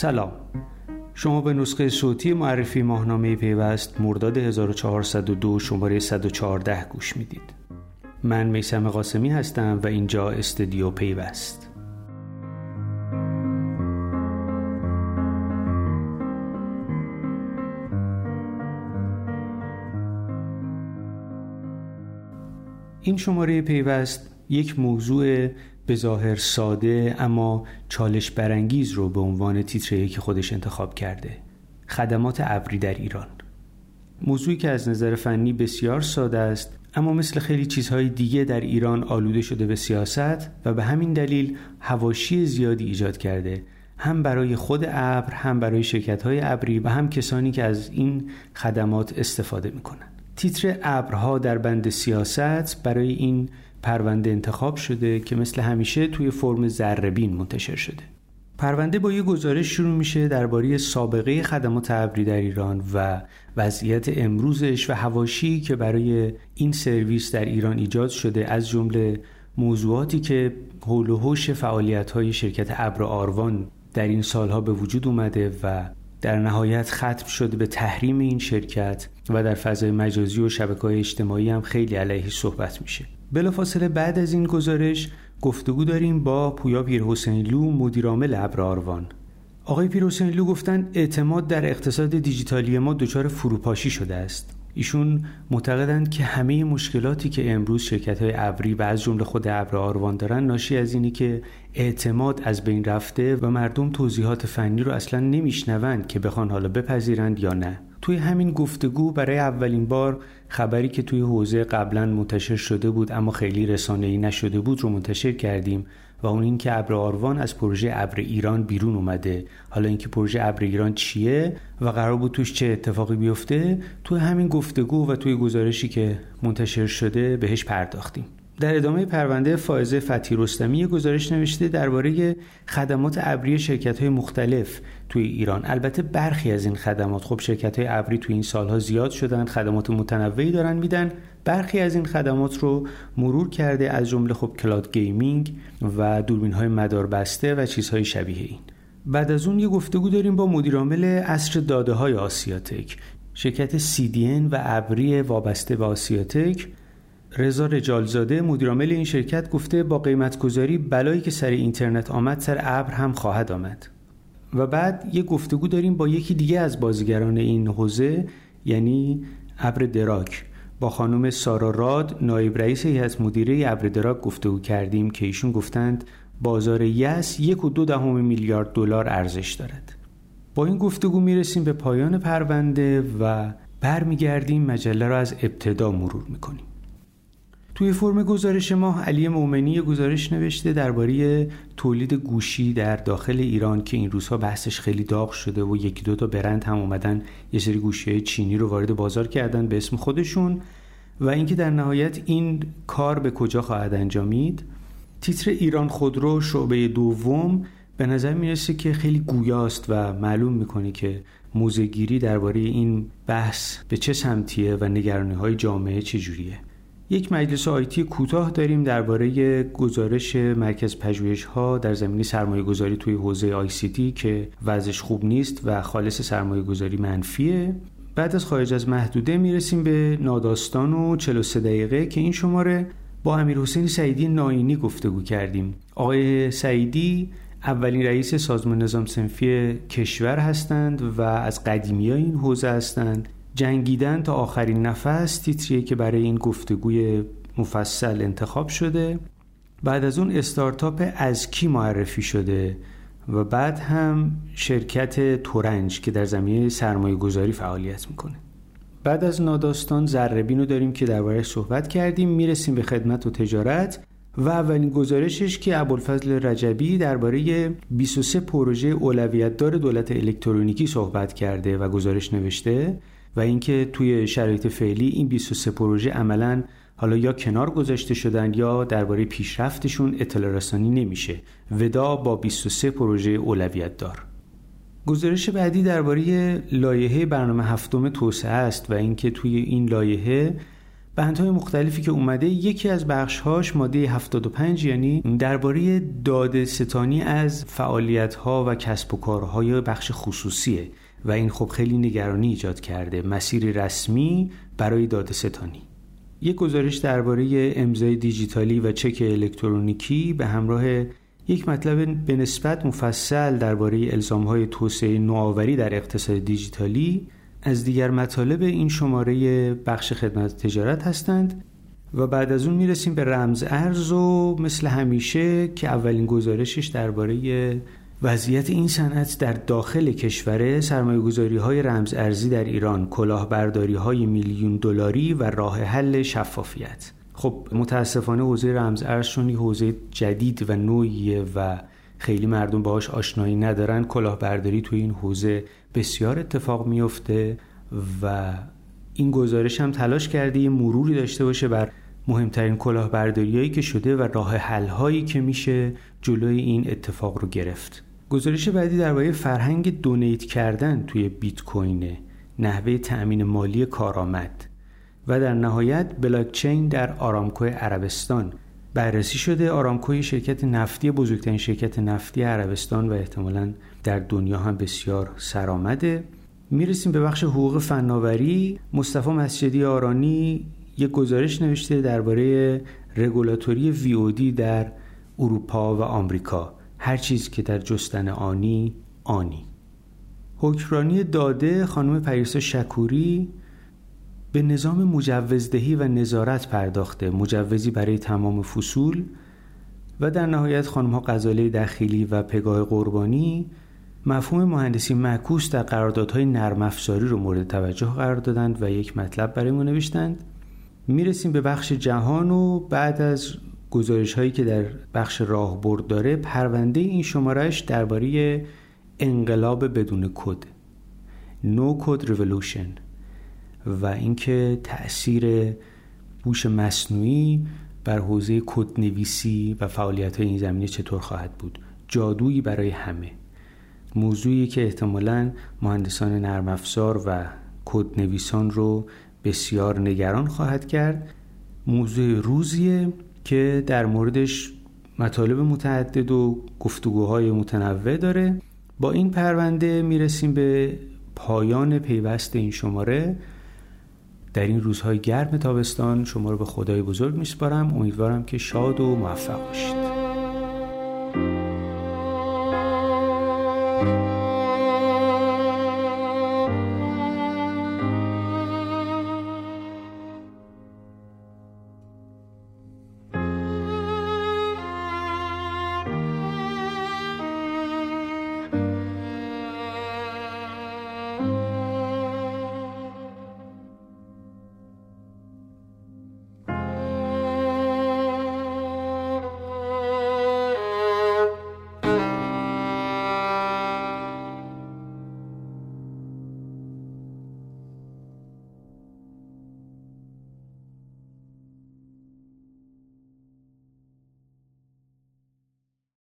سلام. شما به نسخه صوتی معرفی ماهنامه پیوست مرداد 1402 شماره 114 گوش می‌دید. من میسم قاسمی هستم و اینجا استودیو پیوست. این شماره پیوست یک موضوع به ظاهر ساده اما چالش برانگیز رو به عنوان تیتر که خودش انتخاب کرده. خدمات ابری در ایران. موضوعی که از نظر فنی بسیار ساده است اما مثل خیلی چیزهای دیگه در ایران آلوده شده به سیاست و به همین دلیل هواشی زیادی ایجاد کرده. هم برای خود ابر هم برای شرکت های ابری و هم کسانی که از این خدمات استفاده می‌کنن تیتر ابرها در بند سیاست برای این پرونده انتخاب شده که مثل همیشه توی فرم ذربین منتشر شده. پرونده با یه گزارش شروع میشه درباره سابقه خدمات ابری در ایران و وضعیت امروزش و هواشی که برای این سرویس در ایران ایجاد شده از جمله موضوعاتی که حول و حوش فعالیت های شرکت ابر آروان در این سالها به وجود اومده و در نهایت ختم شده به تحریم این شرکت و در فضای مجازی و شبکه های اجتماعی هم خیلی علیه صحبت میشه. بلافاصله بعد از این گزارش گفتگو داریم با پویا پیرحسینلو مدیرعامل ابر آروان آقای پیرحسینلو گفتن اعتماد در اقتصاد دیجیتالی ما دچار فروپاشی شده است. ایشون معتقدند که همه مشکلاتی که امروز شرکت های ابری و از جمله خود ابر آروان دارن ناشی از اینی که اعتماد از بین رفته و مردم توضیحات فنی رو اصلا نمیشنوند که بخوان حالا بپذیرند یا نه. توی همین گفتگو برای اولین بار خبری که توی حوزه قبلا منتشر شده بود اما خیلی رسانه‌ای نشده بود رو منتشر کردیم. و اون اینکه ابر آروان از پروژه ابر ایران بیرون اومده. حالا اینکه پروژه ابر ایران چیه و قرار بود توش چه اتفاقی بیفته توی همین گفتگو و توی گزارشی که منتشر شده بهش پرداختیم. در ادامه پرونده فائزه فتی رستمی گزارش نوشته درباره خدمات ابری شرکت های مختلف توی ایران. البته برخی از این خدمات خب شرکت های ابری توی این سالها زیاد شدن خدمات متنوعی دارن میدن. برخی از این خدمات رو مرور کرده از جمله خب cloud gaming و دوربین های مدار بسته و چیزهای شبیه این. بعد از اون یه گفتگو داریم با مدیرعامل عصر داده های آسیاتک. شرکت CDN و ابری وابسته به آسیاتک رضا رجالزاده مدیرعامل این شرکت گفته با قیمتگذاری بلایی که سر اینترنت آمد سر ابر هم خواهد آمد. و بعد یه گفتگو داریم با یکی دیگه از بازیگران این حوزه یعنی ابر دراک. با خانم سارا راد نایب رئیس هیئت مدیره ابر دراک گفتگو کردیم که ایشون گفتند بازار یس یک و دو دهم میلیارد دلار ارزش دارد. با این گفتگو می‌رسیم به پایان پرونده و برمیگردیم مجله را از ابتدا مرور می‌کنیم. توی فرم گزارش ما علی مومنی گزارش نوشته درباره تولید گوشی در داخل ایران که این روزها بحثش خیلی داغ شده و یکی دو تا برند هم اومدن یه سری گوشی چینی رو وارد بازار کردن به اسم خودشون و اینکه در نهایت این کار به کجا خواهد انجامید. تیتر ایران خودرو شعبه دوم به نظر می‌رسه که خیلی گویاست و معلوم می‌کنه که موزگیری درباره این بحث به چه سمتیه و نگرانی های جامعه چجوریه. یک مجلس آیتی کوتاه داریم درباره گزارش مرکز پژوهش ها در زمینه سرمایه گذاری توی حوزه آی سی تی که وضعش خوب نیست و خالص سرمایه گذاری منفیه. بعد از خارج از محدوده می‌رسیم به ناداستان و 43 دقیقه که این شماره با امیر حسین سعیدی ناینی گفتگو کردیم. آقای سعیدی اولین رئیس سازمان نظام سنفی کشور هستند و از قدیمی این حوزه هستند. جنگیدن تا آخرین نفس تیتریه که برای این گفتگوی مفصل انتخاب شده. بعد از اون استارتاپ از کی معرفی شده؟ و بعد هم شرکت تورنج که در زمینه سرمایه گذاری فعالیت می‌کنه. بعد از ناداستان زربین رو داریم که دربارهش صحبت کردیم می‌رسیم به خدمت و تجارت. و اولین گزارشش که ابوالفضل رجبی درباره 23 پروژه اولویت دار دولت الکترونیکی صحبت کرده و گزارش نوشته و اینکه توی شرایط فعلی این 23 پروژه عملا حالا یا کنار گذاشته شدن یا درباره پیشرفتشون اطلاع رسانی نمیشه. ودا با 23 پروژه اولویت دار. گزارش بعدی درباره لایحه برنامه هفتم توسعه است و اینکه توی این لایحه بندهای مختلفی که اومده یکی از بخشهاش ماده 75 یعنی درباره داده ستانی از فعالیت ها و کسب و کارهای بخش خصوصیه. و این خب خیلی نگرانی ایجاد کرده. مسیری رسمی برای داده ستانی یک گزارش درباره امضای دیجیتالی و چک الکترونیکی به همراه یک مطلب به نسبت مفصل درباره الزامهای توسعه نوآوری در اقتصاد دیجیتالی از دیگر مطالب این شماره بخش خدمت تجارت هستند و بعد از اون می‌رسیم به رمز ارز و مثل همیشه که اولین گزارشش درباره وضعیت این صنعت در داخل کشور سرمایه گذاری های رمز ارزی در ایران کلاهبرداری های میلیون دلاری و راه حل شفافیت. خب متاسفانه حوزه رمز ارزشون یه حوزه جدید و نوعیه و خیلی مردم باهاش آشنایی ندارن کلاهبرداری توی این حوزه بسیار اتفاق میفته و این گزارش هم تلاش کرده یه مروری داشته باشه بر مهمترین کلاهبرداریایی که شده و راه حلهایی که میشه جلوی این اتفاق رو گرفت. گزارش بعدی درباره فرهنگ دونیت کردن توی بیت کوینه نحوه تأمین مالی کارآمد و در نهایت بلاکچین در آرامکو عربستان بررسی شده. آرامکو شرکت نفتی بزرگترین شرکت نفتی عربستان و احتمالا در دنیا هم بسیار سرآمده. می‌رسیم به بخش حقوق فناوری. مصطفی مسجدی آرانی یک گزارش نوشته درباره رگولاتوری وی در اروپا و آمریکا. هر چیز که در جستن آنی آنی. حکمرانی داده خانم پریسا شکوری به نظام مجوزدهی و نظارت پرداخته مجوزی برای تمام فصول و در نهایت خانم ها غزاله دخیلی و پگاه قربانی مفهوم مهندسی معکوس در قراردادهای نرم افزاری رو مورد توجه قرار دادند و یک مطلب برای ما نوشتند. می‌رسیم به بخش جهان و بعد از گزارش هایی که در بخش راهبرد داره پرونده این شمارش درباره انقلاب بدون کد no-code revolution و اینکه تاثیر هوش مصنوعی بر حوزه کدنویسی و فعالیت های این زمینه چطور خواهد بود. جادویی برای همه. موضوعی که احتمالا مهندسان نرم افزار و کدنویسان رو بسیار نگران خواهد کرد. موضوع روزیه. که در موردش مطالب متعدد و گفتگوهای متنوع داره. با این پرونده می‌رسیم به پایان پیوست این شماره. در این روزهای گرم تابستان شما رو به خدای بزرگ میسپارم. امیدوارم که شاد و موفق باشید.